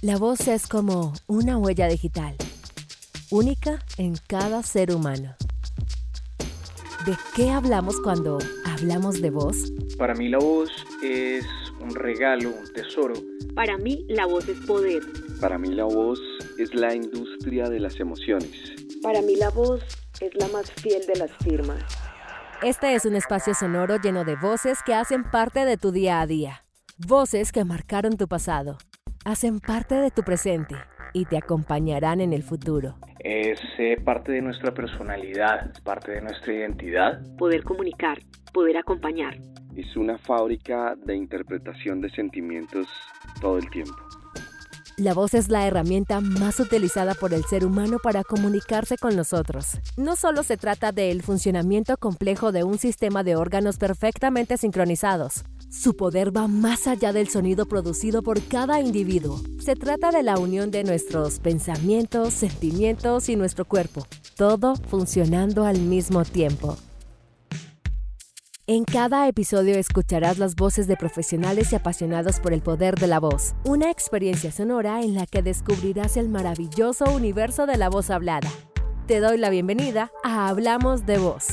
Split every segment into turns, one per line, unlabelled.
La voz es como una huella digital, única en cada ser humano. ¿De qué hablamos cuando hablamos de voz?
Para mí la voz es un regalo, un tesoro.
Para mí la voz es poder.
Para mí la voz es la industria de las emociones.
Para mí la voz es la más fiel de las firmas.
Este es un espacio sonoro lleno de voces que hacen parte de tu día a día. Voces que marcaron tu pasado hacen parte de tu presente y te acompañarán en el futuro.
Es eh, parte de nuestra personalidad, es parte de nuestra identidad.
Poder comunicar, poder acompañar.
Es una fábrica de interpretación de sentimientos todo el tiempo.
La voz es la herramienta más utilizada por el ser humano para comunicarse con nosotros. No solo se trata del funcionamiento complejo de un sistema de órganos perfectamente sincronizados, su poder va más allá del sonido producido por cada individuo. Se trata de la unión de nuestros pensamientos, sentimientos y nuestro cuerpo, todo funcionando al mismo tiempo. En cada episodio escucharás las voces de profesionales y apasionados por el poder de la voz, una experiencia sonora en la que descubrirás el maravilloso universo de la voz hablada. Te doy la bienvenida a Hablamos de Voz.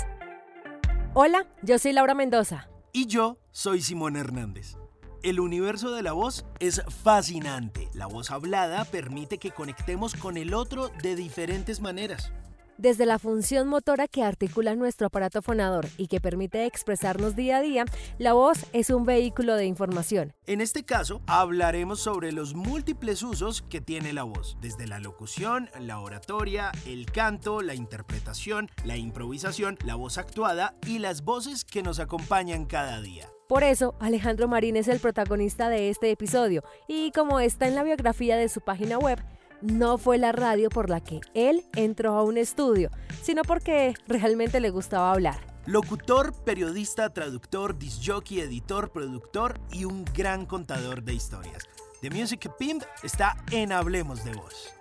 Hola, yo soy Laura Mendoza.
Y yo soy Simón Hernández. El universo de la voz es fascinante. La voz hablada permite que conectemos con el otro de diferentes maneras.
Desde la función motora que articula nuestro aparato fonador y que permite expresarnos día a día, la voz es un vehículo de información.
En este caso, hablaremos sobre los múltiples usos que tiene la voz, desde la locución, la oratoria, el canto, la interpretación, la improvisación, la voz actuada y las voces que nos acompañan cada día.
Por eso, Alejandro Marín es el protagonista de este episodio y como está en la biografía de su página web, no fue la radio por la que él entró a un estudio, sino porque realmente le gustaba hablar.
Locutor, periodista, traductor, disjockey, editor, productor y un gran contador de historias. The Music Pimp está en Hablemos de Voz.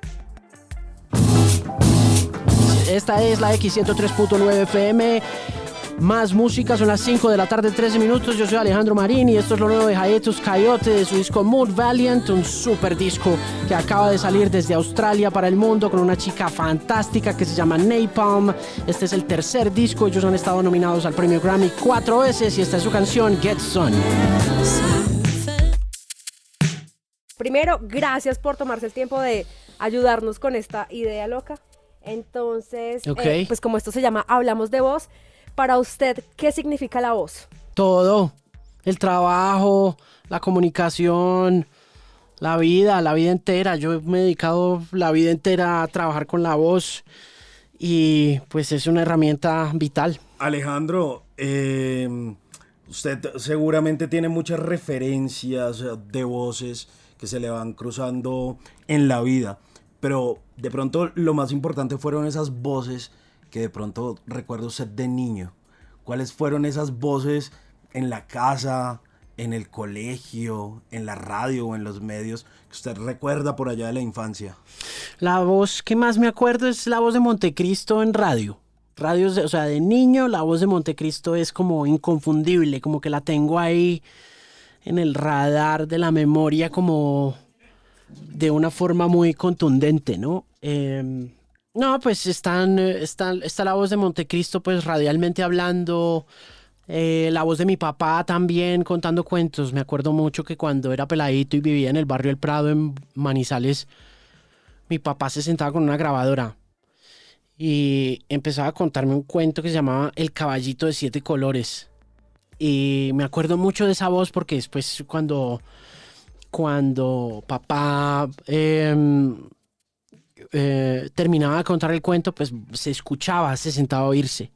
Esta es la X103.9 FM. Más música, son las 5 de la tarde, 13 minutos. Yo soy Alejandro Marín y esto es lo nuevo de Haetus Coyote de su disco Mood Valiant, un super disco que acaba de salir desde Australia para el mundo con una chica fantástica que se llama Napalm. Este es el tercer disco, ellos han estado nominados al premio Grammy cuatro veces y esta es su canción Get Sun.
Primero, gracias por tomarse el tiempo de ayudarnos con esta idea loca. Entonces, eh, pues como esto se llama Hablamos de Voz, para usted, ¿qué significa la voz?
Todo. El trabajo, la comunicación, la vida, la vida entera. Yo me he dedicado la vida entera a trabajar con la voz y pues es una herramienta vital.
Alejandro, eh, usted seguramente tiene muchas referencias de voces que se le van cruzando en la vida, pero de pronto lo más importante fueron esas voces que de pronto recuerda usted de niño? ¿Cuáles fueron esas voces en la casa, en el colegio, en la radio o en los medios que usted recuerda por allá de la infancia?
La voz que más me acuerdo es la voz de Montecristo en radio. Radios, o sea, de niño la voz de Montecristo es como inconfundible, como que la tengo ahí en el radar de la memoria como de una forma muy contundente, ¿no? Eh, no, pues están, eh, está la voz de Montecristo, pues radialmente hablando. Eh, la voz de mi papá también contando cuentos. Me acuerdo mucho que cuando era peladito y vivía en el barrio El Prado en Manizales, mi papá se sentaba con una grabadora y empezaba a contarme un cuento que se llamaba El caballito de siete colores. Y me acuerdo mucho de esa voz porque después cuando, cuando papá em, eh, terminaba de contar el cuento, pues se escuchaba, se sentaba a oírse.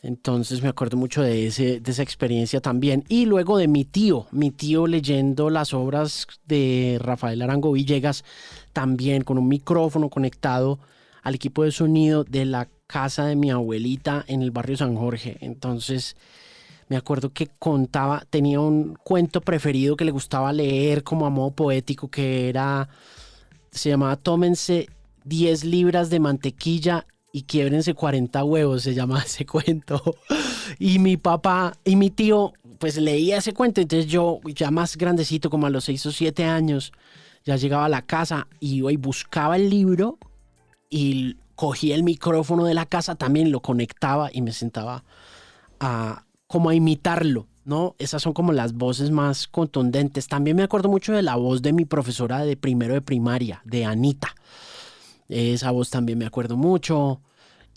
Entonces me acuerdo mucho de, ese, de esa experiencia también. Y luego de mi tío, mi tío leyendo las obras de Rafael Arango Villegas, también con un micrófono conectado al equipo de sonido de la casa de mi abuelita en el barrio San Jorge. Entonces me acuerdo que contaba, tenía un cuento preferido que le gustaba leer como a modo poético, que era, se llamaba Tómense 10 libras de mantequilla y quiebrense 40 huevos, se llama ese cuento. Y mi papá y mi tío, pues leía ese cuento, entonces yo ya más grandecito, como a los 6 o 7 años, ya llegaba a la casa, iba y buscaba el libro y cogía el micrófono de la casa, también lo conectaba y me sentaba a como a imitarlo, ¿no? Esas son como las voces más contundentes. También me acuerdo mucho de la voz de mi profesora de primero de primaria, de Anita. Esa voz también me acuerdo mucho.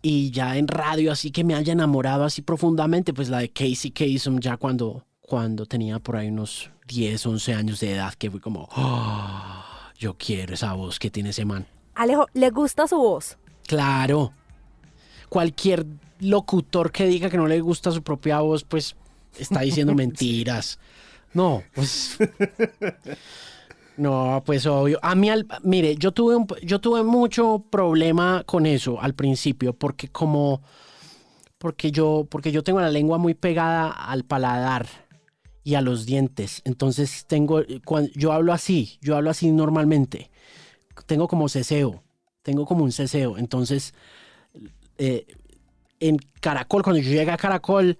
Y ya en radio, así que me haya enamorado así profundamente, pues la de Casey Kasem, ya cuando, cuando tenía por ahí unos 10, 11 años de edad, que fui como, "Oh, yo quiero esa voz que tiene ese man.
Alejo, ¿le gusta su voz?
Claro. Cualquier locutor que diga que no le gusta su propia voz, pues está diciendo mentiras. No, pues. No, pues obvio. A mí, al- mire, yo tuve, un, yo tuve mucho problema con eso al principio, porque como. Porque yo, porque yo tengo la lengua muy pegada al paladar y a los dientes. Entonces tengo. Cuando, yo hablo así, yo hablo así normalmente. Tengo como ceseo. Tengo como un ceseo. Entonces. eh, en Caracol, cuando yo llegué a Caracol,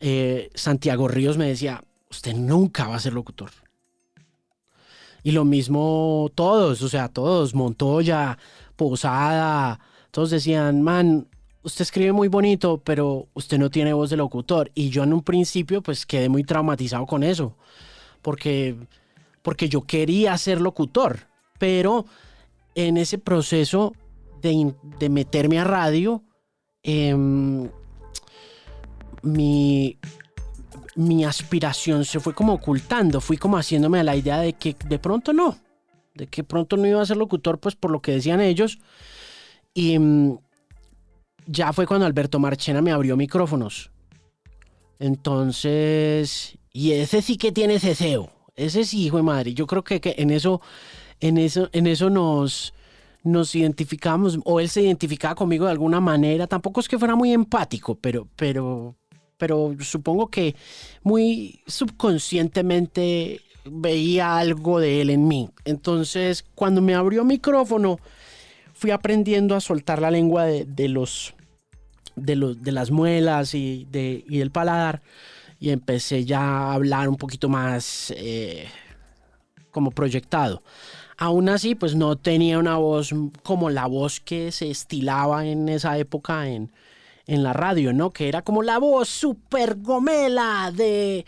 eh, Santiago Ríos me decía: Usted nunca va a ser locutor. Y lo mismo todos, o sea, todos, Montoya, Posada, todos decían, man, usted escribe muy bonito, pero usted no tiene voz de locutor. Y yo en un principio pues quedé muy traumatizado con eso, porque, porque yo quería ser locutor, pero en ese proceso de, de meterme a radio, em, mi, mi aspiración se fue como ocultando, fui como haciéndome a la idea de que de pronto no, de que pronto no iba a ser locutor, pues por lo que decían ellos. Y mm, ya fue cuando Alberto Marchena me abrió micrófonos. Entonces, y ese sí que tiene ceseo, ese sí, hijo de madre. Yo creo que, que en eso, en eso, en eso nos, nos identificamos, o él se identificaba conmigo de alguna manera. Tampoco es que fuera muy empático, pero, pero, pero supongo que muy subconscientemente veía algo de él en mí. Entonces, cuando me abrió micrófono, fui aprendiendo a soltar la lengua de, los, de los de las muelas y, de, y del paladar y empecé ya a hablar un poquito más eh, como proyectado. Aún así, pues no tenía una voz como la voz que se estilaba en esa época en, en la radio, ¿no? Que era como la voz super gomela de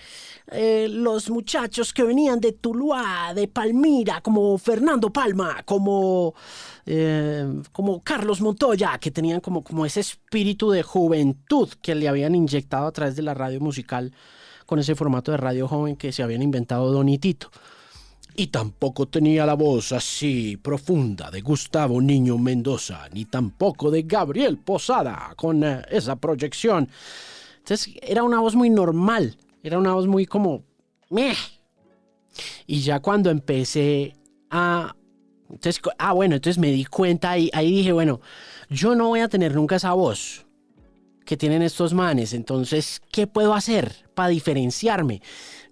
eh, los muchachos que venían de Tuluá, de Palmira, como Fernando Palma, como, eh, como Carlos Montoya, que tenían como, como ese espíritu de juventud que le habían inyectado a través de la radio musical con ese formato de radio joven que se habían inventado Don y Tito. Y tampoco tenía la voz así profunda de Gustavo Niño Mendoza, ni tampoco de Gabriel Posada, con eh, esa proyección. Entonces era una voz muy normal, era una voz muy como... "Meh". Y ya cuando empecé a... Entonces, ah, bueno, entonces me di cuenta y ahí dije, bueno, yo no voy a tener nunca esa voz que tienen estos manes, entonces, ¿qué puedo hacer para diferenciarme?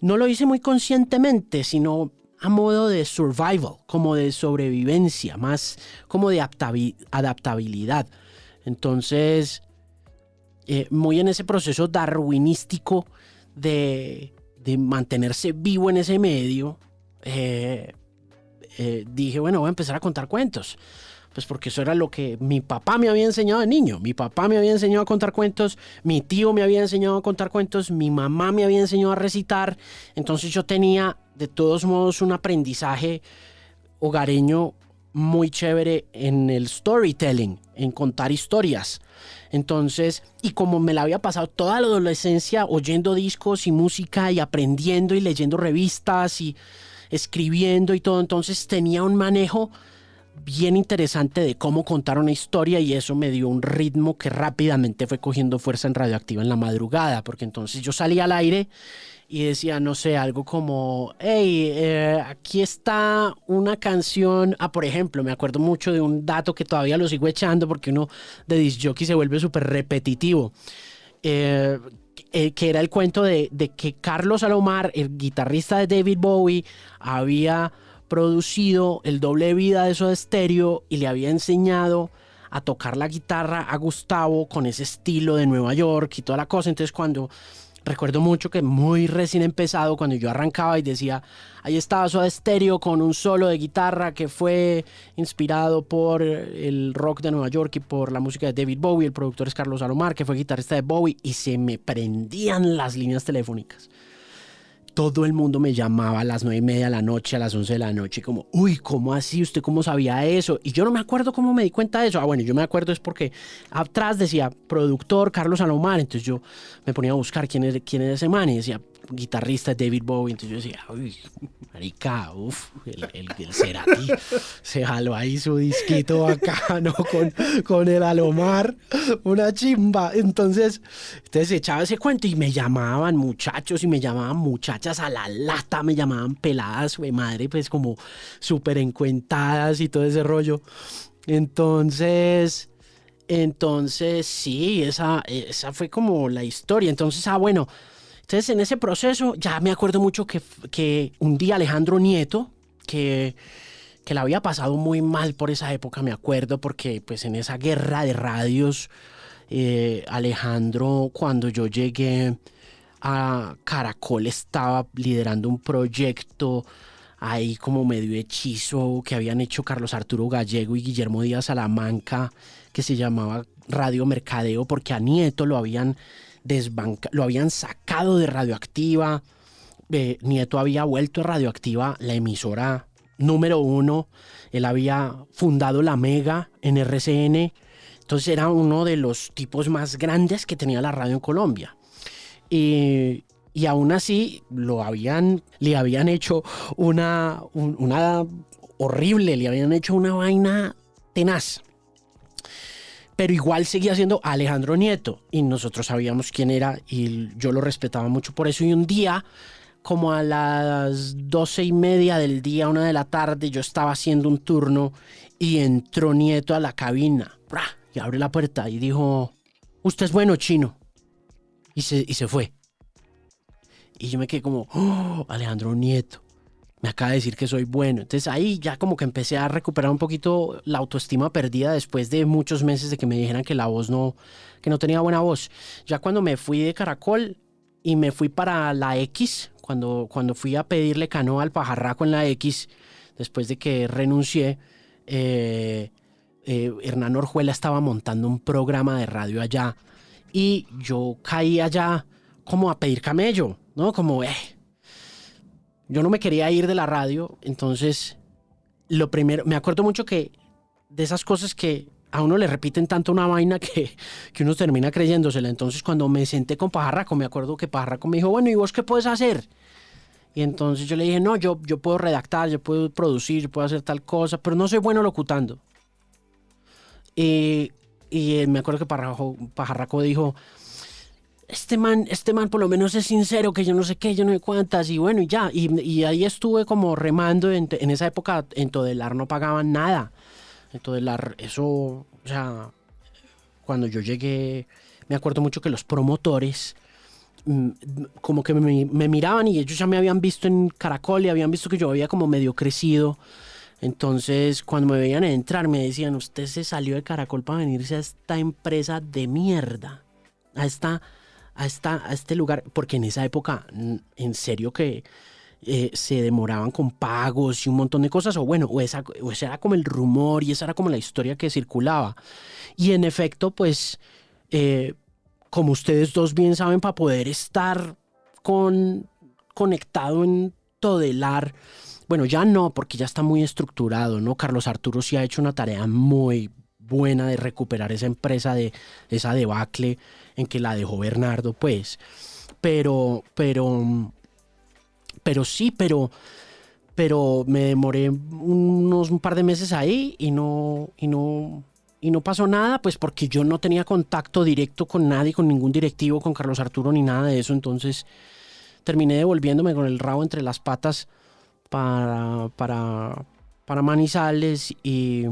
No lo hice muy conscientemente, sino a modo de survival, como de sobrevivencia, más como de adaptabi- adaptabilidad. Entonces, eh, muy en ese proceso darwinístico de, de mantenerse vivo en ese medio, eh, eh, dije, bueno, voy a empezar a contar cuentos. Pues porque eso era lo que mi papá me había enseñado de niño. Mi papá me había enseñado a contar cuentos, mi tío me había enseñado a contar cuentos, mi mamá me había enseñado a recitar. Entonces yo tenía de todos modos un aprendizaje hogareño muy chévere en el storytelling, en contar historias. Entonces, y como me la había pasado toda la adolescencia oyendo discos y música y aprendiendo y leyendo revistas y escribiendo y todo, entonces tenía un manejo bien interesante de cómo contar una historia y eso me dio un ritmo que rápidamente fue cogiendo fuerza en Radioactiva en la madrugada, porque entonces yo salía al aire y decía, no sé, algo como, hey, eh, aquí está una canción, ah, por ejemplo, me acuerdo mucho de un dato que todavía lo sigo echando porque uno de disc jockey se vuelve súper repetitivo. Eh, eh, que era el cuento de, de que Carlos Alomar, el guitarrista de David Bowie, había producido el doble vida de Soda Stereo y le había enseñado a tocar la guitarra a Gustavo con ese estilo de Nueva York y toda la cosa. Entonces cuando recuerdo mucho que muy recién empezado, cuando yo arrancaba y decía, ahí estaba Soda Stereo con un solo de guitarra que fue inspirado por el rock de Nueva York y por la música de David Bowie, el productor es Carlos Alomar, que fue guitarrista de Bowie, y se me prendían las líneas telefónicas todo el mundo me llamaba a las nueve y media de la noche, a las 11 de la noche, como, uy, ¿cómo así? ¿Usted cómo sabía eso? Y yo no me acuerdo cómo me di cuenta de eso. Ah, bueno, yo me acuerdo es porque atrás decía productor Carlos Alomar, entonces yo me ponía a buscar quién es, quién es ese man y decía guitarrista David Bowie, entonces yo decía, uy, marica, uff, el, el, el se jaló ahí su disquito bacano con, con el Alomar, una chimba. Entonces, entonces echaba ese cuento y me llamaban muchachos y me llamaban muchachas a la lata, me llamaban peladas, güey, madre, pues como súper encuentadas y todo ese rollo. Entonces, entonces sí, esa, esa fue como la historia. Entonces, ah, bueno. Entonces, en ese proceso, ya me acuerdo mucho que, que un día Alejandro Nieto, que, que la había pasado muy mal por esa época, me acuerdo, porque pues en esa guerra de radios, eh, Alejandro, cuando yo llegué a Caracol, estaba liderando un proyecto ahí como medio hechizo que habían hecho Carlos Arturo Gallego y Guillermo Díaz Salamanca, que se llamaba Radio Mercadeo, porque a Nieto lo habían lo habían sacado de radioactiva. Eh, Nieto había vuelto a radioactiva la emisora número uno. Él había fundado la Mega en RCN. Entonces era uno de los tipos más grandes que tenía la radio en Colombia. Y, y aún así lo habían, le habían hecho una, un, una horrible, le habían hecho una vaina tenaz pero igual seguía siendo Alejandro Nieto y nosotros sabíamos quién era y yo lo respetaba mucho por eso y un día como a las doce y media del día, una de la tarde, yo estaba haciendo un turno y entró Nieto a la cabina y abre la puerta y dijo, usted es bueno chino. Y se, y se fue. Y yo me quedé como, oh, Alejandro Nieto me acaba de decir que soy bueno. Entonces ahí ya como que empecé a recuperar un poquito la autoestima perdida después de muchos meses de que me dijeran que la voz no, que no tenía buena voz. Ya cuando me fui de Caracol y me fui para la X, cuando, cuando fui a pedirle canoa al pajarraco en la X, después de que renuncié, eh, eh, Hernán Orjuela estaba montando un programa de radio allá y yo caí allá como a pedir camello, ¿no? Como, eh, yo no me quería ir de la radio, entonces lo primero, me acuerdo mucho que de esas cosas que a uno le repiten tanto una vaina que, que uno termina creyéndosela. Entonces cuando me senté con Pajarraco, me acuerdo que Pajarraco me dijo, bueno, ¿y vos qué puedes hacer? Y entonces yo le dije, no, yo, yo puedo redactar, yo puedo producir, yo puedo hacer tal cosa, pero no soy bueno locutando. Y, y me acuerdo que Pajarraco, Pajarraco dijo, este man, este man por lo menos es sincero, que yo no sé qué, yo no sé cuántas, y bueno, y ya, y, ahí estuve como remando, en, en, esa época en Todelar no pagaban nada, en Todelar, eso, o sea, cuando yo llegué, me acuerdo mucho que los promotores mm, como que me, me, miraban y ellos ya me habían visto en Caracol y habían visto que yo había como medio crecido, entonces cuando me veían entrar me decían, usted se salió de Caracol para venirse a esta empresa de mierda, a esta a, esta, a este lugar, porque en esa época, en serio que eh, se demoraban con pagos y un montón de cosas, o bueno, o, esa, o ese era como el rumor y esa era como la historia que circulaba. Y en efecto, pues, eh, como ustedes dos bien saben, para poder estar con, conectado en Todelar, bueno, ya no, porque ya está muy estructurado, ¿no? Carlos Arturo sí ha hecho una tarea muy buena de recuperar esa empresa de esa debacle en que la dejó Bernardo, pues. Pero, pero, pero sí, pero, pero me demoré unos un par de meses ahí y no, y no, y no pasó nada, pues porque yo no tenía contacto directo con nadie, con ningún directivo, con Carlos Arturo ni nada de eso, entonces terminé devolviéndome con el rabo entre las patas para, para, para Manizales y,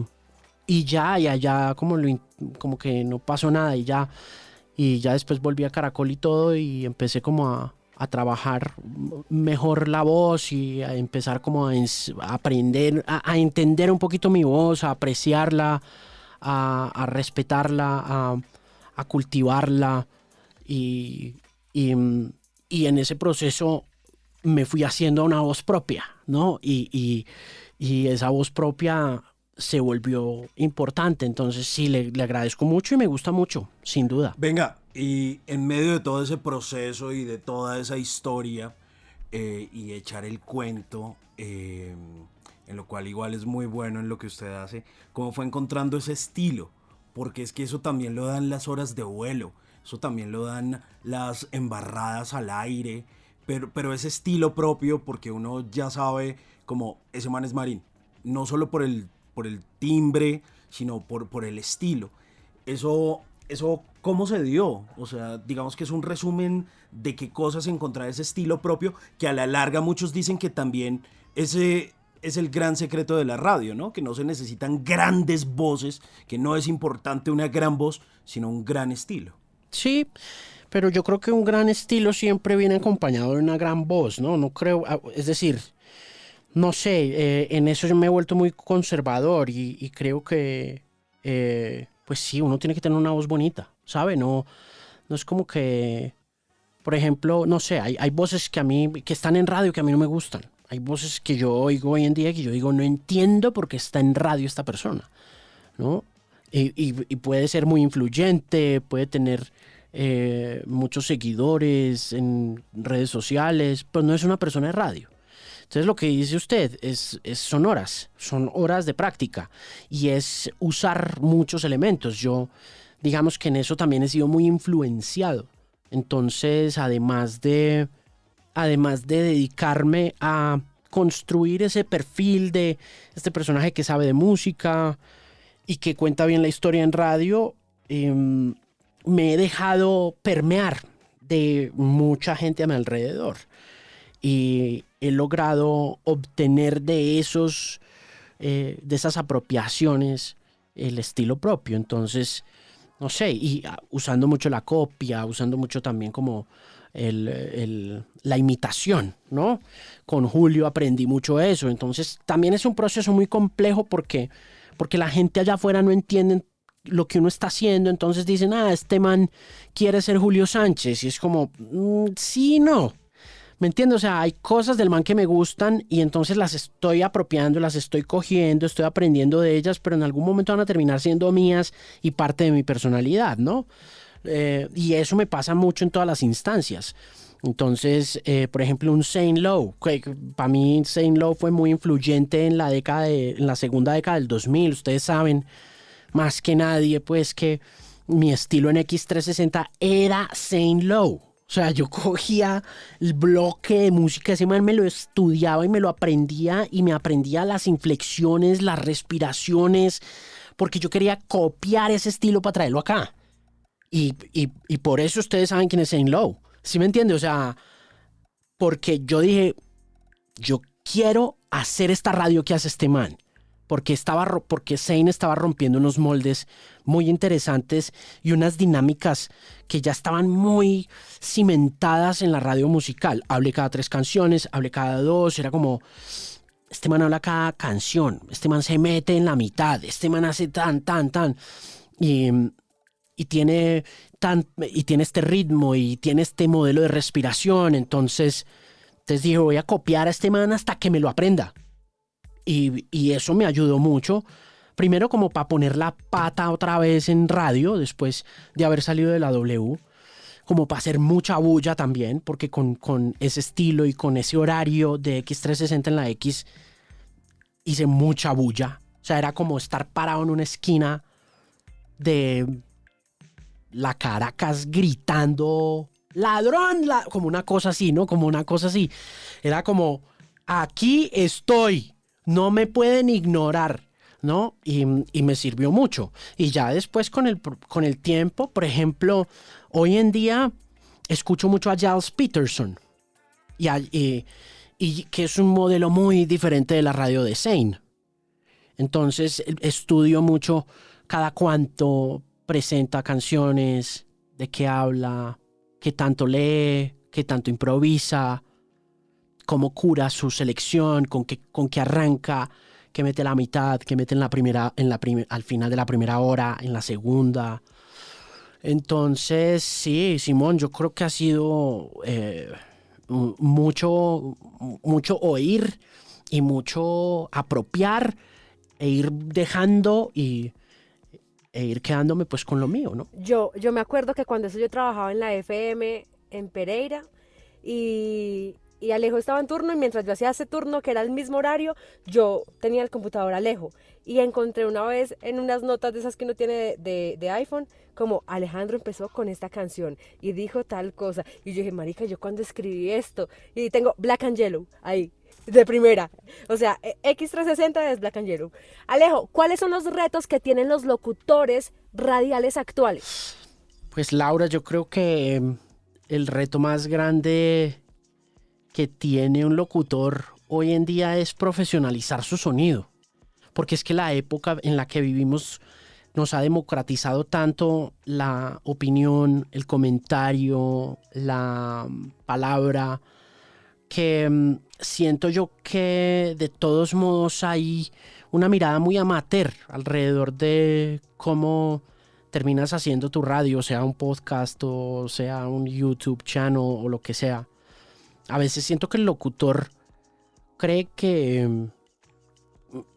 y ya, y allá como, lo, como que no pasó nada y ya y ya después volví a Caracol y todo y empecé como a, a trabajar mejor la voz y a empezar como a, aprender, a, entender un poquito mi voz, a apreciarla, a, respetarla, a, cultivarla y, y, y en ese proceso me fui haciendo una voz propia, ¿no? Y, y esa voz propia se volvió importante. Entonces sí, le, agradezco mucho y me gusta mucho, sin duda.
Venga, y en medio de todo ese proceso y de toda esa historia eh, y echar el cuento, eh, en lo cual igual es muy bueno en lo que usted hace, ¿cómo fue encontrando ese estilo? Porque es que eso también lo dan las horas de vuelo, eso también lo dan las embarradas al aire, pero, pero ese estilo propio, porque uno ya sabe como ese man es marín, no solo por el por el timbre, sino por, por el estilo. Eso, eso, ¿cómo se dio? O sea, digamos que es un resumen de qué cosas encontrar ese estilo propio, que a la larga muchos dicen que también ese es el gran secreto de la radio, ¿no? Que no se necesitan grandes voces, que no es importante una gran voz, sino un gran estilo.
Sí, pero yo creo que un gran estilo siempre viene acompañado de una gran voz, ¿no? No creo, ah, es decir, no sé, eh, en eso yo me he vuelto muy conservador y, creo que, eh, pues sí, uno tiene que tener una voz bonita, ¿sabe? No, no es como que, por ejemplo, no sé, hay, hay voces que a mí, que están en radio que a mí no me gustan. Hay voces que yo oigo hoy en día que yo digo, no entiendo por qué está en radio esta persona, ¿no? Y, puede ser muy influyente, puede tener eh, muchos seguidores en redes sociales, pero no es una persona de radio. Entonces lo que dice usted es, son horas, son horas de práctica y es usar muchos elementos. Yo, digamos que en eso también he sido muy influenciado. Entonces, además de, además de dedicarme a construir ese perfil de este personaje que sabe de música y que cuenta bien la historia en radio, em, me he dejado permear de mucha gente a mi alrededor. Y he logrado obtener de esos, eh, de esas apropiaciones el estilo propio. Entonces, no sé, y ah, usando mucho la copia, usando mucho también como la imitación, ¿no? Con Julio aprendí mucho eso. Entonces, también es un proceso muy complejo porque, porque la gente allá afuera no entiende lo que uno está haciendo, entonces dicen, ah, este man quiere ser Julio Sánchez, y es como, mm, sí, no, ¿Me entiendes? O sea, hay cosas del man que me gustan y entonces las estoy apropiando, las estoy cogiendo, estoy aprendiendo de ellas, pero en algún momento van a terminar siendo mías y parte de mi personalidad, ¿no? Eh, y eso me pasa mucho en todas las instancias. Entonces, eh, por ejemplo, un Saint Low. Para mí, Saint Low fue muy influyente en la década en la segunda década del 2000. Ustedes saben más que nadie, pues, que mi estilo en X360 era Saint Low. O sea, yo cogía el bloque de música, ese man me lo estudiaba y me lo aprendía y me aprendía las inflexiones, las respiraciones, porque yo quería copiar ese estilo para traerlo acá. Y, por eso ustedes saben quién es Saint Low. ¿Sí me entiende? O sea, porque yo dije, yo quiero hacer esta radio que hace este man porque, estaba, porque Zane estaba rompiendo unos moldes muy interesantes y unas dinámicas que ya estaban muy cimentadas en la radio musical. Hablé cada tres canciones, hablé cada dos, era como, este man habla cada canción, este man se mete en la mitad, este man hace tan, tan, tan. Y, y tiene, tan, y tiene este ritmo y tiene este modelo de respiración. Entonces, entonces dije, voy a copiar a este man hasta que me lo aprenda. Y, eso me ayudó mucho. Primero como para poner la pata otra vez en radio después de haber salido de la W. Como para hacer mucha bulla también, porque con, con ese estilo y con ese horario de X360 en la X hice mucha bulla. O sea, era como estar parado en una esquina de la Caracas gritando ladrón, como una cosa así, ¿no? Como una cosa así. Era como, aquí estoy no me pueden ignorar, ¿no? Y, me sirvió mucho. Y ya después con el, con el tiempo, por ejemplo, hoy en día escucho mucho a Giles Peterson, y, que es un modelo muy diferente de la radio de Zane. Entonces estudio mucho cada cuanto presenta canciones, de qué habla, qué tanto lee, qué tanto improvisa, cómo cura su selección, con qué, con qué arranca, que mete la mitad, que mete en la primera, en la al final de la primera hora, en la segunda. Entonces, sí, Simón, yo creo que ha sido eh, mucho, mucho oír y mucho apropiar e ir dejando y e ir quedándome pues con lo mío, ¿no?
Yo, yo me acuerdo que cuando eso yo trabajaba en la FM en Pereira y, y Alejo estaba en turno y mientras yo hacía ese turno, que era el mismo horario, yo tenía el computador Alejo. Y encontré una vez en unas notas de esas que uno tiene de, de, iPhone, como Alejandro empezó con esta canción y dijo tal cosa. Y yo dije, marica, ¿yo cuando escribí esto? Y tengo Black and Yellow ahí, de primera. O sea, e, X360 es Black and Yellow. Alejo, ¿cuáles son los retos que tienen los locutores radiales actuales?
Pues Laura, yo creo que em, el reto más grande que tiene un locutor hoy en día es profesionalizar su sonido. Porque es que la época en la que vivimos nos ha democratizado tanto la opinión, el comentario, la palabra, que mm, siento yo que de todos modos hay una mirada muy amateur alrededor de cómo terminas haciendo tu radio, sea un podcast o sea un YouTube channel o lo que sea a veces siento que el locutor cree que,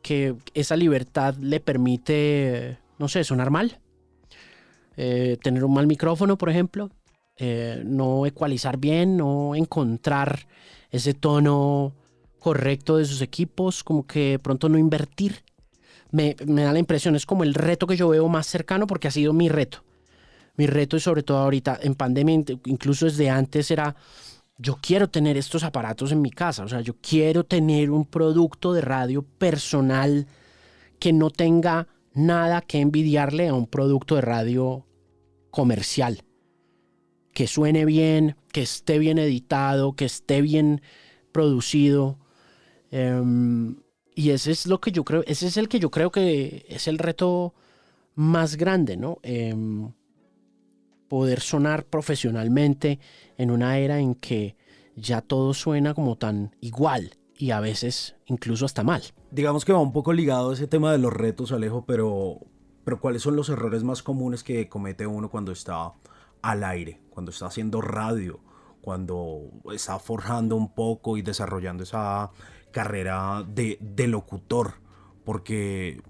que esa libertad le permite, no sé, sonar mal. Eh, tener un mal micrófono, por ejemplo. Eh, no ecualizar bien, no encontrar ese tono correcto de sus equipos, como que pronto no invertir. Me, me, da la impresión, es como el reto que yo veo más cercano porque ha sido mi reto. Mi reto y sobre todo ahorita en pandemia, incluso desde antes era yo quiero tener estos aparatos en mi casa, o sea, yo quiero tener un producto de radio personal que no tenga nada que envidiarle a un producto de radio comercial. Que suene bien, que esté bien editado, que esté bien producido. Em, y ese es lo que yo creo, ese es el que yo creo que es el reto más grande, ¿no? Em, poder sonar profesionalmente en una era en que ya todo suena como tan igual y a veces incluso hasta mal.
Digamos que va un poco ligado a ese tema de los retos, Alejo, pero, pero ¿cuáles son los errores más comunes que comete uno cuando está al aire, cuando está haciendo radio, cuando está forjando un poco y desarrollando esa carrera de, de locutor? Porque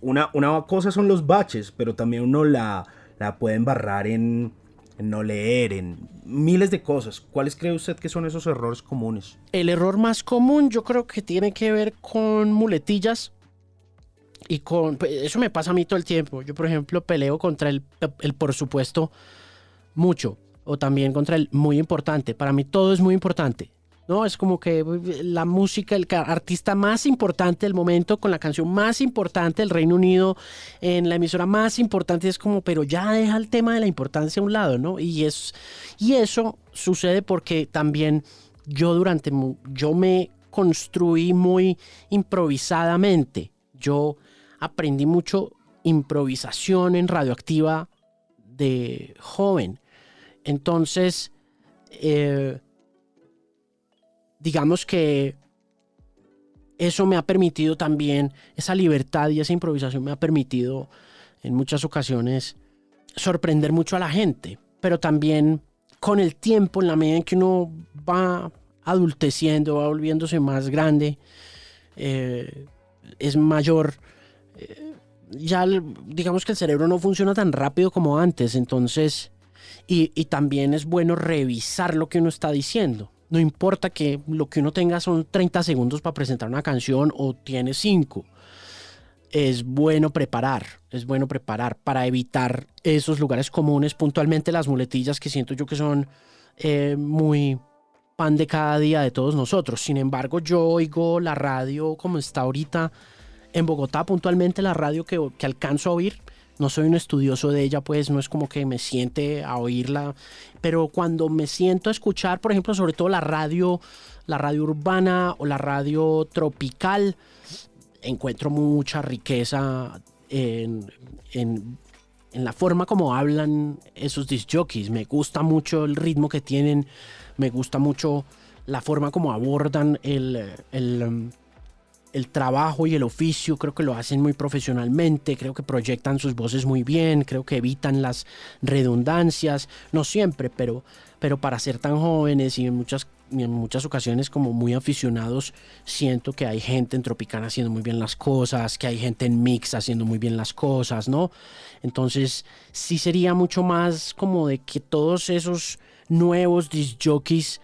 una, una cosa son los baches, pero también uno la, la puede embarrar en, no leer, en miles de cosas. ¿Cuáles cree usted que son esos errores comunes?
El error más común yo creo que tiene que ver con muletillas y con... Eso me pasa a mí todo el tiempo. Yo, por ejemplo, peleo contra el, el por supuesto mucho o también contra el muy importante. Para mí todo es muy importante. ¿No? Es como que la música, el artista más importante del momento, con la canción más importante del Reino Unido, en la emisora más importante, es como, pero ya deja el tema de la importancia a un lado, ¿no? Y, es, y eso sucede porque también yo durante, yo me construí muy improvisadamente. Yo aprendí mucho improvisación en radioactiva de joven. Entonces, eh, digamos que eso me ha permitido también, esa libertad y esa improvisación me ha permitido en muchas ocasiones sorprender mucho a la gente, pero también con el tiempo, en la medida en que uno va adulteciendo, va volviéndose más grande, eh, es mayor, eh, ya digamos que el cerebro no funciona tan rápido como antes, entonces, y, y también es bueno revisar lo que uno está diciendo no importa que lo que uno tenga son 30 segundos para presentar una canción o tiene 5. Es bueno preparar, es bueno preparar para evitar esos lugares comunes, puntualmente las muletillas que siento yo que son eh, muy pan de cada día de todos nosotros. Sin embargo, yo oigo la radio como está ahorita en Bogotá, puntualmente la radio que, que alcanzo a oír no soy un estudioso de ella, pues no es como que me siente a oírla, pero cuando me siento a escuchar, por ejemplo, sobre todo la radio, la radio urbana o la radio tropical, encuentro mucha riqueza en, en, la forma como hablan esos disc jockeys. Me gusta mucho el ritmo que tienen, me gusta mucho la forma como abordan el, el el trabajo y el oficio creo que lo hacen muy profesionalmente, creo que proyectan sus voces muy bien, creo que evitan las redundancias, no siempre, pero, pero para ser tan jóvenes y en muchas, en muchas ocasiones como muy aficionados, siento que hay gente en Tropicana haciendo muy bien las cosas, que hay gente en Mix haciendo muy bien las cosas, ¿no? Entonces sí sería mucho más como de que todos esos nuevos disc jockeys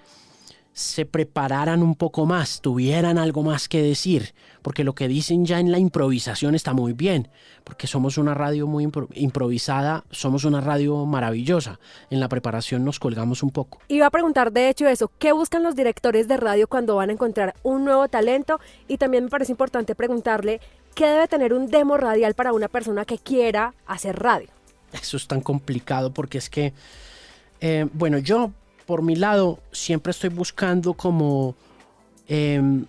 se prepararan un poco más, tuvieran algo más que decir, porque lo que dicen ya en la improvisación está muy bien, porque somos una radio muy improvisada, somos una radio maravillosa, en la preparación nos colgamos un poco.
Iba a preguntar de hecho eso, ¿qué buscan los directores de radio cuando van a encontrar un nuevo talento? Y también me parece importante preguntarle, ¿qué debe tener un demo radial para una persona que quiera hacer radio?
Eso es tan complicado porque es que, eh, bueno, yo por mi lado, siempre estoy buscando como... Em,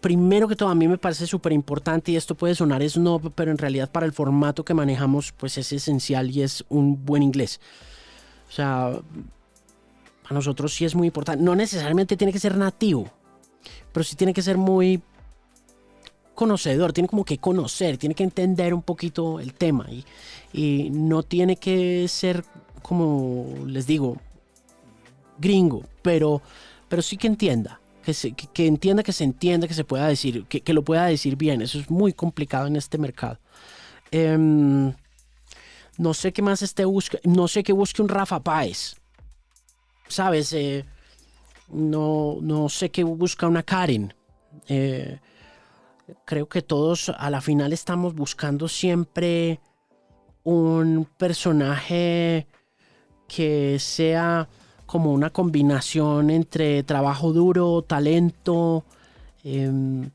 primero que todo, a mí me parece súper importante y esto puede sonar snob, pero en realidad para el formato que manejamos, pues es esencial y es un buen inglés. O sea, a nosotros sí es muy importante. No necesariamente tiene que ser nativo, pero sí tiene que ser muy conocedor, tiene como que conocer, tiene que entender un poquito el tema y, y no tiene que ser, como les digo, gringo, pero, pero sí que entienda. Que, se, que, entienda, que se entienda, que se pueda decir, que, lo pueda decir bien. Eso es muy complicado en este mercado. Em, no sé qué más este busque, no sé qué busque un Rafa Páez. ¿Sabes? Eh, no, no sé qué busca una Karen. Eh, creo que todos a la final estamos buscando siempre un personaje que sea como una combinación entre trabajo duro, talento, em,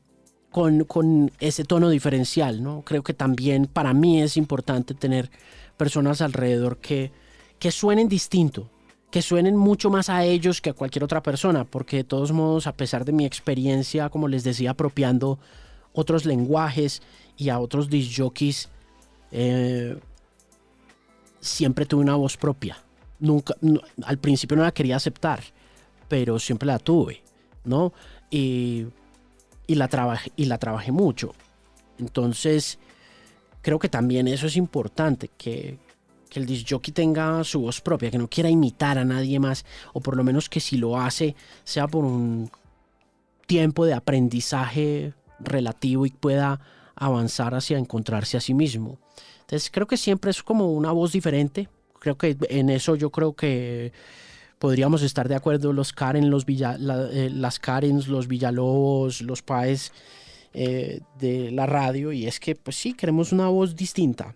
con, ese tono diferencial, ¿no? Creo que también para mí es importante tener personas alrededor que, que suenen distinto, que suenen mucho más a ellos que a cualquier otra persona, porque de todos modos, a pesar de mi experiencia, como les decía, apropiando otros lenguajes y a otros disc jockeys, eh, siempre tuve una voz propia nunca, al principio no la quería aceptar, pero siempre la tuve, ¿no? Y, y, la, trabajé, y la trabajé mucho. Entonces, creo que también eso es importante, que, que el disc jockey tenga su voz propia, que no quiera imitar a nadie más, o por lo menos que si lo hace, sea por un tiempo de aprendizaje relativo y pueda avanzar hacia encontrarse a sí mismo. Entonces creo que siempre es como una voz diferente, Creo que en eso yo creo que podríamos estar de acuerdo los Karen, los Villa, eh, las Karens, los Villalobos, los Paes eh, de la radio y es que pues sí, queremos una voz distinta,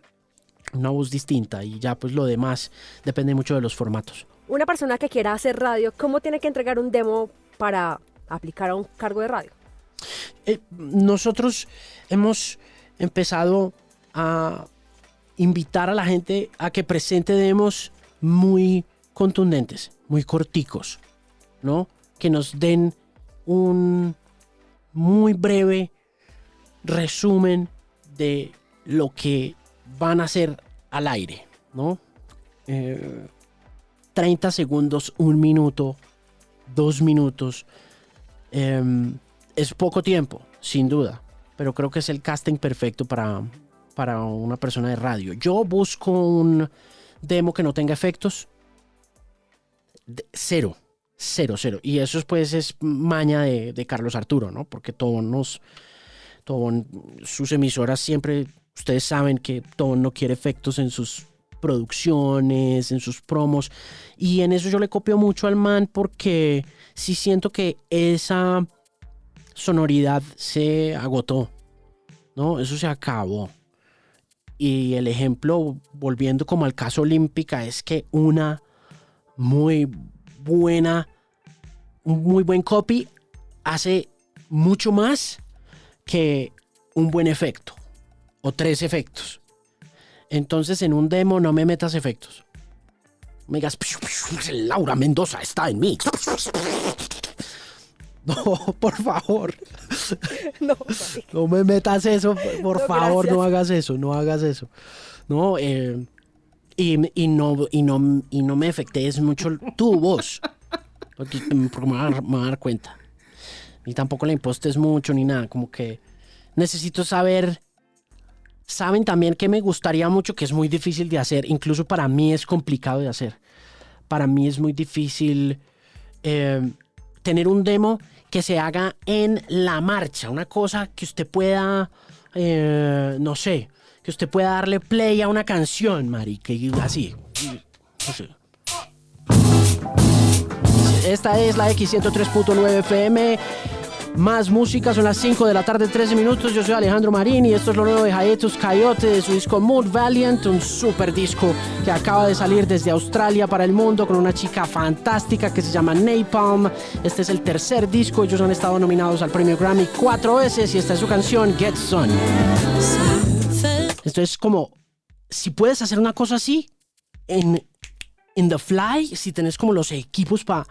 una voz distinta y ya pues lo demás depende mucho de los formatos.
Una persona que quiera hacer radio, ¿cómo tiene que entregar un demo para aplicar a un cargo de radio?
Eh, nosotros hemos empezado a invitar a la gente a que presente demos muy contundentes, muy corticos, ¿no? Que nos den un muy breve resumen de lo que van a hacer al aire, ¿no? 30 eh, segundos, un minuto, dos minutos. Em, es poco tiempo, sin duda, pero creo que es el casting perfecto para, para una persona de radio. Yo busco un demo que no tenga efectos. cero. Cero, cero. Y eso pues es maña de, Carlos Arturo, ¿no? Porque todos nos... sus emisoras siempre... Ustedes saben que todo no quiere efectos en sus producciones, en sus promos. Y en eso yo le copio mucho al man porque sí siento que esa sonoridad se agotó. ¿No? Eso se acabó. Y el ejemplo, volviendo como al caso olímpica, es que una muy buena, un muy buen copy hace mucho más que un buen efecto o tres efectos. Entonces en un demo no me metas efectos. Me digas, Laura Mendoza está en mí. No, por favor. No, me metas eso, por favor, no hagas eso, no hagas eso. No, eh, y, no, y, no, y no me afectes mucho tu voz, porque, me, voy a dar, cuenta. Y tampoco la impostes mucho ni nada, como que necesito saber, saben también que me gustaría mucho, que es muy difícil de hacer, incluso para mí es complicado de hacer. Para mí es muy difícil eh, tener un demo que se haga en la marcha, una cosa que usted pueda, eh, no sé, que usted pueda darle play a una canción, marica, y así. no sé. Esta es la X103.9 FM. Más música, son las 5 de la tarde, 13 minutos. Yo soy Alejandro Marín y esto es lo nuevo de Hiatus Coyote de su disco Mood Valiant, un super disco que acaba de salir desde Australia para el mundo con una chica fantástica que se llama Napalm. Este es el tercer disco, ellos han estado nominados al premio Grammy cuatro veces y esta es su canción Get Sun. Esto es como, si puedes hacer una cosa así, en, in the fly, si tenés como los equipos para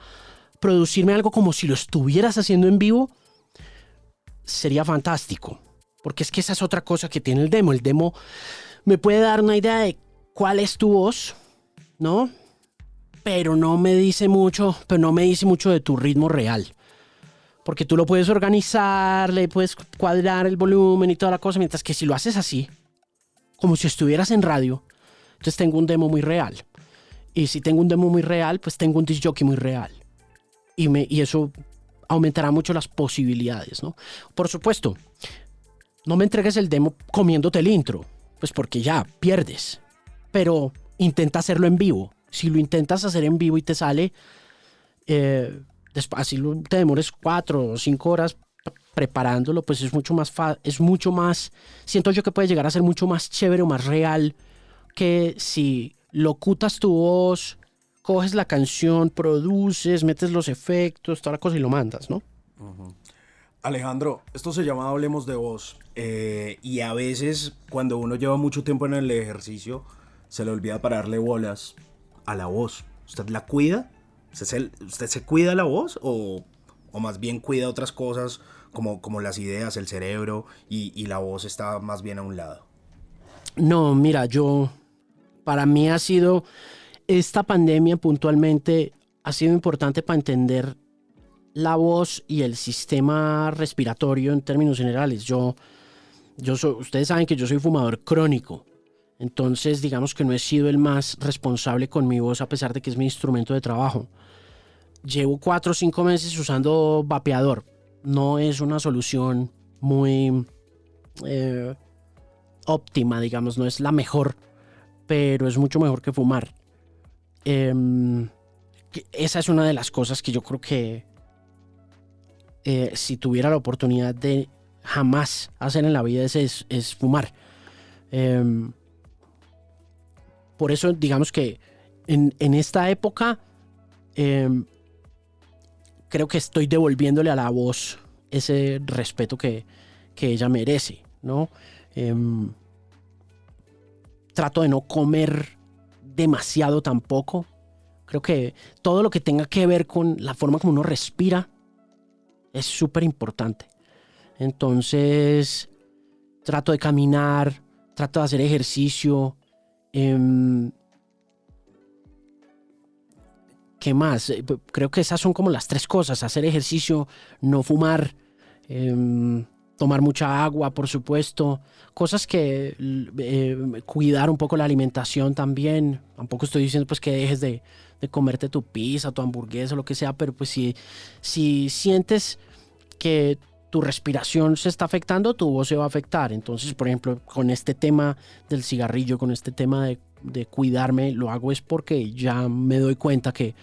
producirme algo como si lo estuvieras haciendo en vivo, sería fantástico. Porque es que esa es otra cosa que tiene el demo. El demo me puede dar una idea de cuál es tu voz, ¿no? Pero no me dice mucho, pero no me dice mucho de tu ritmo real. Porque tú lo puedes organizar, le puedes cuadrar el volumen y toda la cosa, mientras que si lo haces así, como si estuvieras en radio, entonces tengo un demo muy real. Y si tengo un demo muy real, pues tengo un disc jockey muy real. Y, me, y eso aumentará mucho las posibilidades, ¿no? Por supuesto, no me entregues el demo comiéndote el intro, pues porque ya pierdes. Pero intenta hacerlo en vivo. Si lo intentas hacer en vivo y te sale, eh, así te demores cuatro o cinco horas preparándolo, pues es mucho más es mucho más, siento yo que puede llegar a ser mucho más chévere o más real que si locutas tu voz, coges la canción, produces, metes los efectos, toda la cosa y lo mandas, ¿no?
Alejandro, esto se llama Hablemos de Voz. Eh, y a veces, cuando uno lleva mucho tiempo en el ejercicio, se le olvida pararle bolas a la voz. ¿Usted la cuida? ¿Usted se, usted se cuida la voz? ¿O, o, más bien cuida otras cosas como, como las ideas, el cerebro y, y la voz está más bien a un lado?
No, mira, yo. Para mí ha sido esta pandemia puntualmente ha sido importante para entender la voz y el sistema respiratorio en términos generales. Yo, yo soy, ustedes saben que yo soy fumador crónico, entonces digamos que no he sido el más responsable con mi voz a pesar de que es mi instrumento de trabajo. Llevo cuatro o cinco meses usando vapeador. No es una solución muy eh, óptima, digamos, no es la mejor, pero es mucho mejor que fumar. Em, esa es una de las cosas que yo creo que eh, si tuviera la oportunidad de jamás hacer en la vida es, es, fumar. Em, por eso digamos que en, esta época em, creo que estoy devolviéndole a la voz ese respeto que, que ella merece, ¿no? trato de no comer demasiado tampoco. Creo que todo lo que tenga que ver con la forma como uno respira es súper importante. Entonces, trato de caminar, trato de hacer ejercicio. Em, ¿Qué más? Eh, creo que esas son como las tres cosas. Hacer ejercicio, no fumar. Em, tomar mucha agua, por supuesto, cosas que eh, cuidar un poco la alimentación también. Tampoco estoy diciendo pues que dejes de, comerte tu pizza, tu hamburguesa, lo que sea, pero pues si, si sientes que tu respiración se está afectando, tu voz se va a afectar. Entonces, por ejemplo, con este tema del cigarrillo, con este tema de, de cuidarme, lo hago es porque ya me doy cuenta que,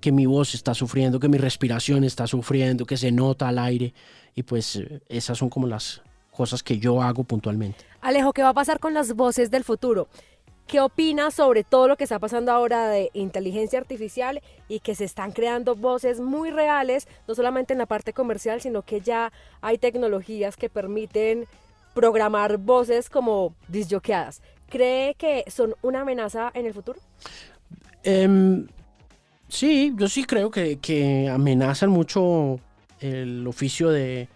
que mi voz está sufriendo, que mi respiración está sufriendo, que se nota al aire. Y pues eh, esas son como las cosas que yo hago puntualmente.
Alejo, ¿qué va a pasar con las voces del futuro? ¿Qué opinas sobre todo lo que está pasando ahora de inteligencia artificial y que se están creando voces muy reales, no solamente en la parte comercial, sino que ya hay tecnologías que permiten programar voces como disjoqueadas? ¿Cree que son una amenaza en el futuro?
Em, sí, yo sí creo que, que amenazan mucho el oficio de,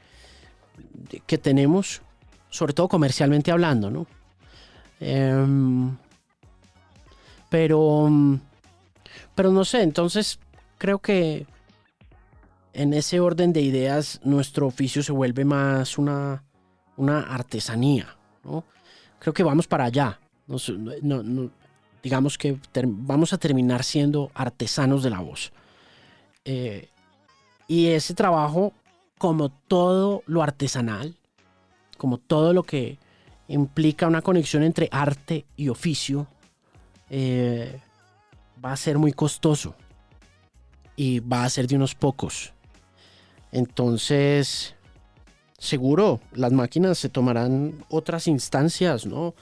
que tenemos, sobre todo comercialmente hablando, ¿no? Em, pero, pero no sé, entonces creo que en ese orden de ideas nuestro oficio se vuelve más una una artesanía, ¿no? Creo que vamos para allá. Digamos que vamos a terminar siendo artesanos de la voz. Eh, y ese trabajo, como todo lo artesanal, como todo lo que implica una conexión entre arte y oficio, eh, va a ser muy costoso y va a ser de unos pocos. Entonces, seguro, las máquinas se tomarán otras instancias, ¿no?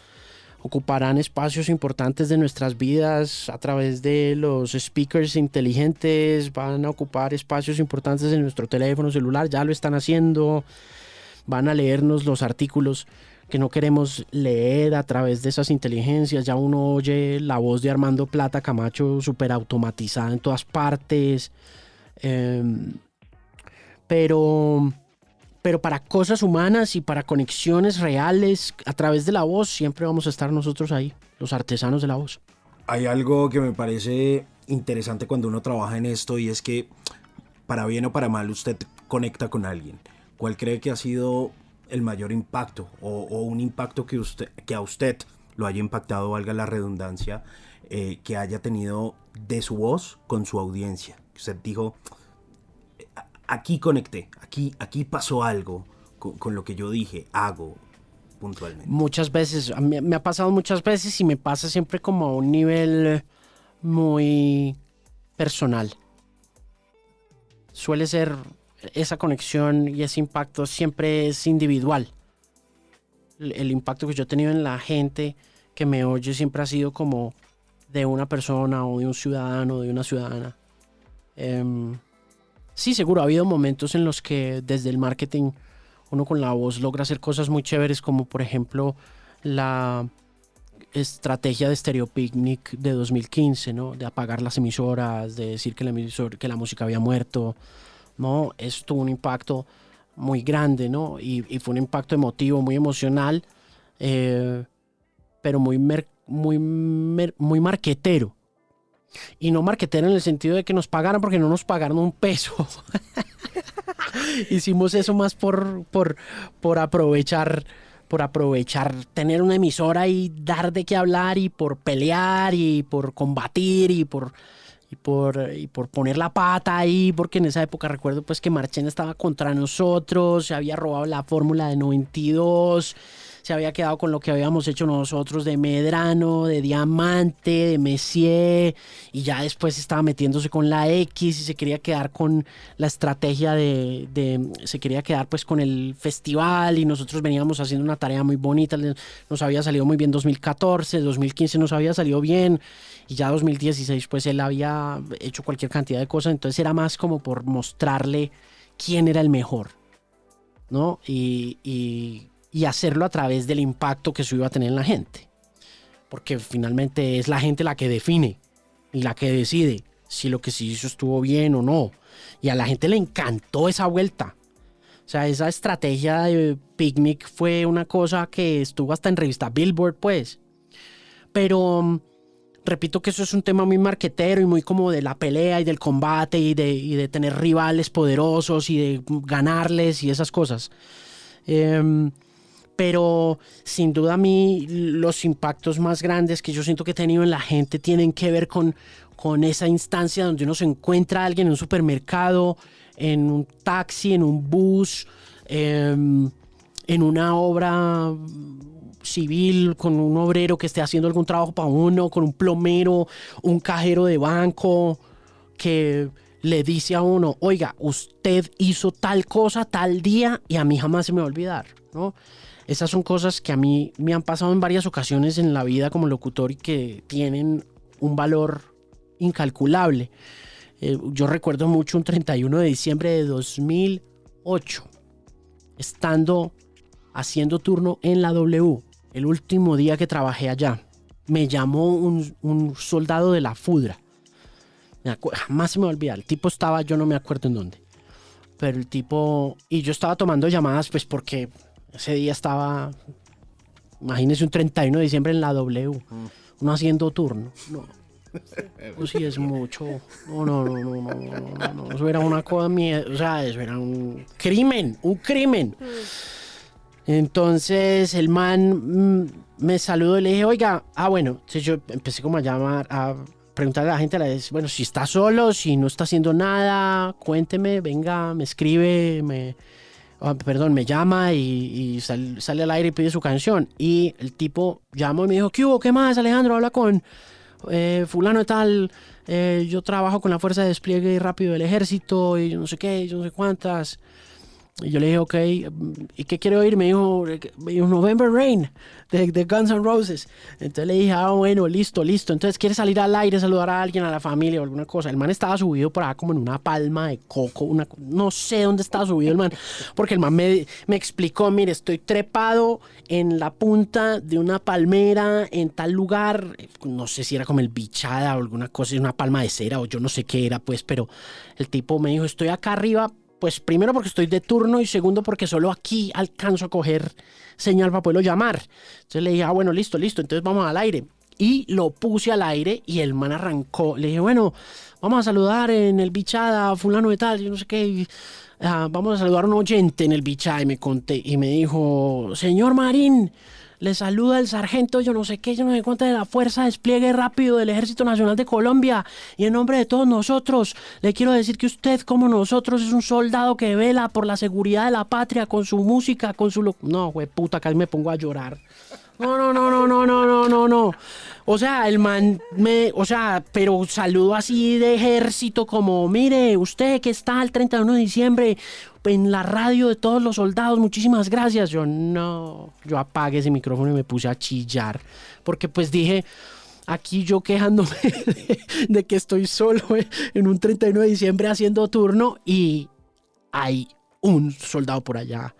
Ocuparán espacios importantes de nuestras vidas a través de los speakers inteligentes, van a ocupar espacios importantes en nuestro teléfono celular, ya lo están haciendo, van a leernos los artículos que no queremos leer a través de esas inteligencias. Ya uno oye la voz de Armando Plata Camacho súper automatizada en todas partes. Em, pero, pero para cosas humanas y para conexiones reales a través de la voz, siempre vamos a estar nosotros ahí, los artesanos de la voz.
Hay algo que me parece interesante cuando uno trabaja en esto y es que, para bien o para mal, usted conecta con alguien. ¿Cuál cree que ha sido el mayor impacto o, un impacto que, a usted lo haya impactado, valga la redundancia, eh, que haya tenido de su voz con su audiencia. Usted dijo, aquí conecté, aquí, aquí pasó algo con, lo que yo dije, hago puntualmente.
Muchas veces, me ha pasado muchas veces y me pasa siempre como a un nivel muy personal. Suele ser esa conexión y ese impacto siempre es individual. El, impacto que yo he tenido en la gente que me oye siempre ha sido como de una persona o de un ciudadano o de una ciudadana. Em, sí, seguro, ha habido momentos en los que desde el marketing uno con la voz logra hacer cosas muy chéveres como por ejemplo la estrategia de Stereo Picnic de 2015, ¿no? De apagar las emisoras, de decir que la, que la música había muerto, ¿no? Eso tuvo un impacto muy grande, ¿no? Y, fue un impacto emotivo, muy emocional, eh, pero muy, muy, muy marquetero. Y no marquetero en el sentido de que nos pagaran porque no nos pagaron un peso. Hicimos eso más por, por, por aprovechar por aprovechar tener una emisora y dar de qué hablar y por pelear y por combatir y por por, por poner la pata ahí, porque en esa época recuerdo pues que Marchen estaba contra nosotros, se había robado la fórmula de 92, se había quedado con lo que habíamos hecho nosotros de Medrano, de Diamante, de Messier, y ya después estaba metiéndose con la X y se quería quedar con la estrategia de, se quería quedar pues con el festival y nosotros veníamos haciendo una tarea muy bonita, nos había salido muy bien 2014, 2015 nos había salido bien, y ya 2016 pues él había hecho cualquier cantidad de cosas, entonces era más como por mostrarle quién era el mejor, ¿no? Y, y hacerlo a través del impacto que eso iba a tener en la gente, porque finalmente es la gente la que define y la que decide si lo que se hizo estuvo bien o no, y a la gente le encantó esa vuelta. O sea, esa estrategia de picnic fue una cosa que estuvo hasta en revista Billboard, pues. Pero repito que eso es un tema muy marquetero y muy como de la pelea y del combate y de, tener rivales poderosos y de ganarles y esas cosas. Em, pero sin duda a mí los impactos más grandes que yo siento que he tenido en la gente tienen que ver con, con esa instancia donde uno se encuentra a alguien en un supermercado, en un taxi, en un bus, em, en una obra civil, con un obrero que esté haciendo algún trabajo para uno, con un plomero, un cajero de banco, que le dice a uno, oiga, usted hizo tal cosa tal día y a mí jamás se me va a olvidar, ¿no? Esas son cosas que a mí me han pasado en varias ocasiones en la vida como locutor y que tienen un valor incalculable. Eh, yo recuerdo mucho un 31 de diciembre de 2008, estando haciendo turno en la W el último día que trabajé allá, me llamó un, soldado de la FUDRA. Jamás se me va. El tipo estaba, yo no me acuerdo en dónde. Pero el tipo. Y yo estaba tomando llamadas, pues porque ese día estaba. Imagínese un 31 de diciembre en la W. Mm. Uno haciendo turno. No. Pues sí, es mucho. No, no, no, no, no, no, no, Eso era una cosa mía. O sea, eso era un crimen. Un crimen. Mm. Entonces el man mm, me saludó y le dije, oiga, ah, bueno, entonces yo empecé como a llamar, a preguntarle a la gente, a la vez, bueno, si está solo, si no está haciendo nada, cuénteme, venga, me escribe, me, ah, perdón, me llama y, y sal- sale al aire y pide su canción. Y el tipo llamó y me dijo, ¿qué hubo? ¿Qué más, Alejandro? Habla con eh, fulano tal, eh, yo trabajo con la fuerza de despliegue rápido del ejército y yo no sé qué, yo no sé cuántas. Y yo le dije, ok, ¿y qué quiere oír? Me dijo, me dijo November Rain de, de Guns N' Roses. Entonces le dije, ah, bueno, listo, listo. Entonces, ¿quiere salir al aire, saludar a alguien, a la familia o alguna cosa? El man estaba subido por acá como en una palma de coco, una, no sé dónde estaba subido el man, porque el man me, me explicó, mire, estoy trepado en la punta de una palmera en tal lugar, no sé si era como el bichada o alguna cosa, una palma de cera o yo no sé qué era, pues, pero el tipo me dijo, estoy acá arriba pues primero porque estoy de turno y segundo porque solo aquí alcanzo a coger señal para poderlo llamar. Entonces le dije, ah, bueno, listo, listo, entonces vamos al aire. Y lo puse al aire y el man arrancó. Le dije, bueno, vamos a saludar en el bichada a fulano de tal, yo no sé qué. ah, vamos a saludar a un oyente en el bichada y me conté y me dijo, señor Marín, le saluda el sargento, yo no sé qué, yo no sé cuánto de la Fuerza de Despliegue Rápido del Ejército Nacional de Colombia. Y en nombre de todos nosotros, le quiero decir que usted, como nosotros, es un soldado que vela por la seguridad de la patria con su música, con su... lo- No, güey, puta, casi me pongo a llorar. No, no, no, no, no, no, no, no, no. O sea, el man me, o sea, pero saludo así de ejército como, mire, usted que está el 31 de diciembre en la radio de todos los soldados, muchísimas gracias. Yo no, yo apagué ese micrófono y me puse a chillar, porque pues dije, aquí yo quejándome de, de que estoy solo en un 31 de diciembre haciendo turno y hay un soldado por allá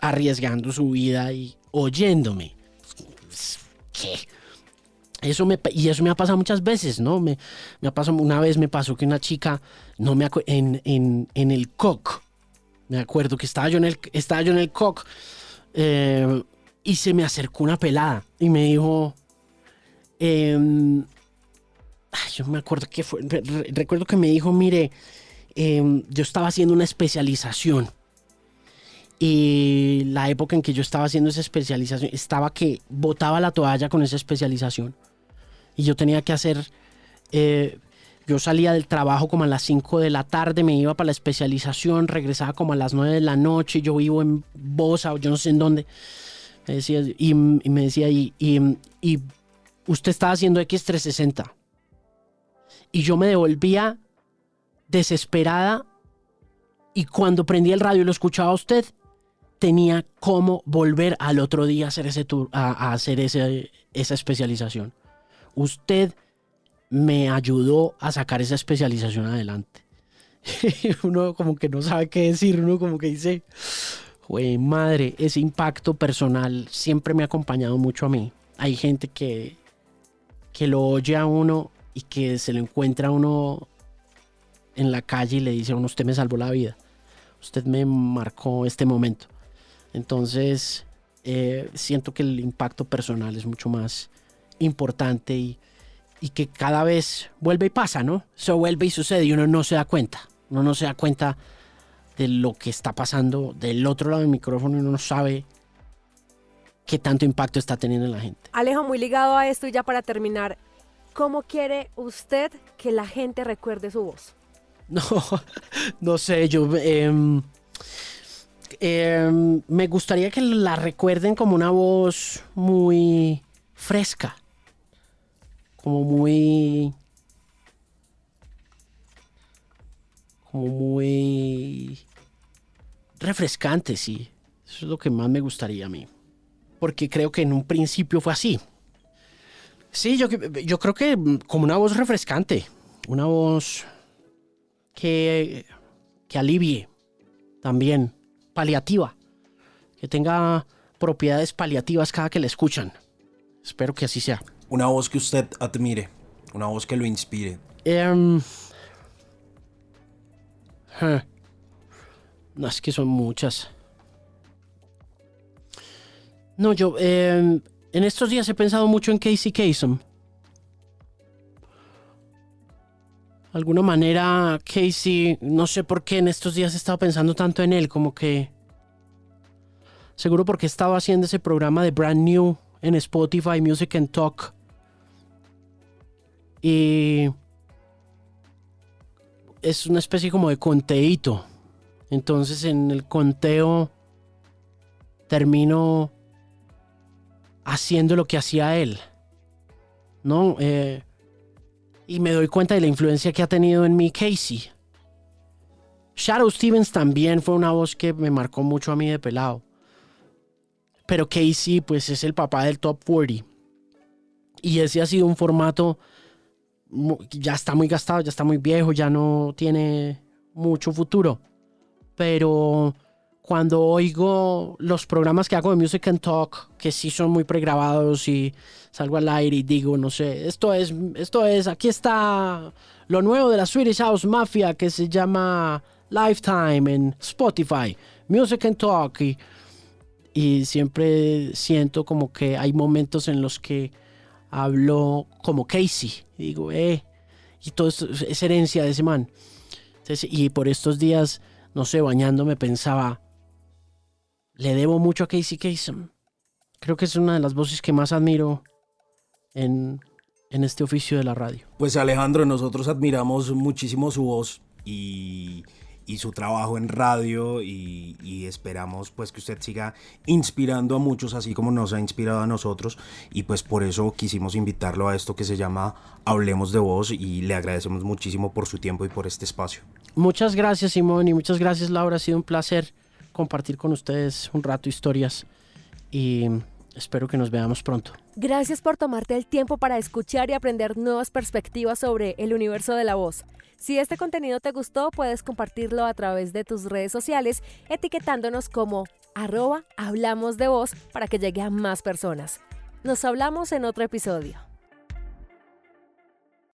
arriesgando su vida y oyéndome. ¿Qué? Eso me, y eso me ha pasado muchas veces, ¿no? Me, me ha pasado, una vez me pasó que una chica, no me en, en, en el COC, me acuerdo que estaba yo en el, estaba yo en el COC eh, y se me acercó una pelada y me dijo, em, ay, yo me acuerdo que fue, re- re- recuerdo que me dijo, mire, em, yo estaba haciendo una especialización y la época en que yo estaba haciendo esa especialización estaba que botaba la toalla con esa especialización. Y yo tenía que hacer eh, yo salía del trabajo como a las 5 de la tarde me iba para la especialización regresaba como a las 9 de la noche yo vivo en Bosa o yo no sé en dónde. Me decía, y, y me decía y, y, usted estaba haciendo X360 y yo me devolvía desesperada y cuando prendía el radio y lo escuchaba a usted, tenía cómo volver al otro día a hacer, ese tour, a, hacer ese, esa especialización. Usted me ayudó a sacar esa especialización adelante. uno como que no sabe qué decir, uno como que dice, güey, madre, ese impacto personal siempre me ha acompañado mucho a mí. Hay gente que, que lo oye a uno y que se lo encuentra a uno en la calle y le dice a uno, usted me salvó la vida. Usted me marcó este momento. Entonces, eh, siento que el impacto personal es mucho más importante y, y que cada vez vuelve y pasa, ¿no? Eso vuelve y sucede y uno no se da cuenta. Uno no se da cuenta de lo que está pasando del otro lado del micrófono y uno no sabe qué tanto impacto está teniendo en la gente.
Alejo, muy ligado a esto y ya para terminar, ¿cómo quiere usted que la gente recuerde su voz?
No, no sé, yo em, em, me gustaría que la recuerden como una voz muy fresca, como muy, como muy refrescante, sí. Eso es lo que más me gustaría a mí, porque creo que en un principio fue así. Sí, yo, yo creo que mm, como una voz refrescante, una voz que, que alivie también, paliativa, que tenga propiedades paliativas cada que la escuchan. Espero que así sea.
Una voz que usted admire, una voz que lo inspire.
Eh, no, es que son muchas. No, yo em, en estos días he pensado mucho en Casey Kasem. Alguna manera, Casey, no sé por qué en estos días he estado pensando tanto en él, como que seguro porque estaba haciendo ese programa de Brand New en Spotify Music and Talk. Y es una especie como de conteíto. Entonces en el conteo termino haciendo lo que hacía él. ¿No? Eh, y me doy cuenta de la influencia que ha tenido en mí Casey. Shadow Stevens también fue una voz que me marcó mucho a mí de pelado. Pero Casey, pues es el papá del Top 40. Y ese ha sido un formato. Ya está muy gastado, ya está muy viejo, ya no tiene mucho futuro. Pero cuando oigo los programas que hago de Music and Talk, que sí son muy pregrabados y salgo al aire y digo, no sé, esto es, esto es, aquí está lo nuevo de la Swedish House Mafia que se llama Lifetime en Spotify, Music and Talk y, y siempre siento como que hay momentos en los que hablo como Casey, digo, eh, y todo esto es herencia de ese man. y por estos días, no sé, bañándome pensaba, le debo mucho a Casey Kasem. Creo que es una de las voces que más admiro en, en este oficio de la radio.
Pues Alejandro, nosotros admiramos muchísimo su voz y, y su trabajo en radio y, y, esperamos pues que usted siga inspirando a muchos así como nos ha inspirado a nosotros y pues por eso quisimos invitarlo a esto que se llama Hablemos de Voz y le agradecemos muchísimo por su tiempo y por este espacio.
Muchas gracias Simón y muchas gracias Laura, ha sido un placer compartir con ustedes un rato historias y espero que nos veamos pronto.
Gracias por tomarte el tiempo para escuchar y aprender nuevas perspectivas sobre el universo de la voz. Si este contenido te gustó, puedes compartirlo a través de tus redes sociales etiquetándonos como arroba hablamos de voz para que llegue a más personas. Nos hablamos en otro episodio.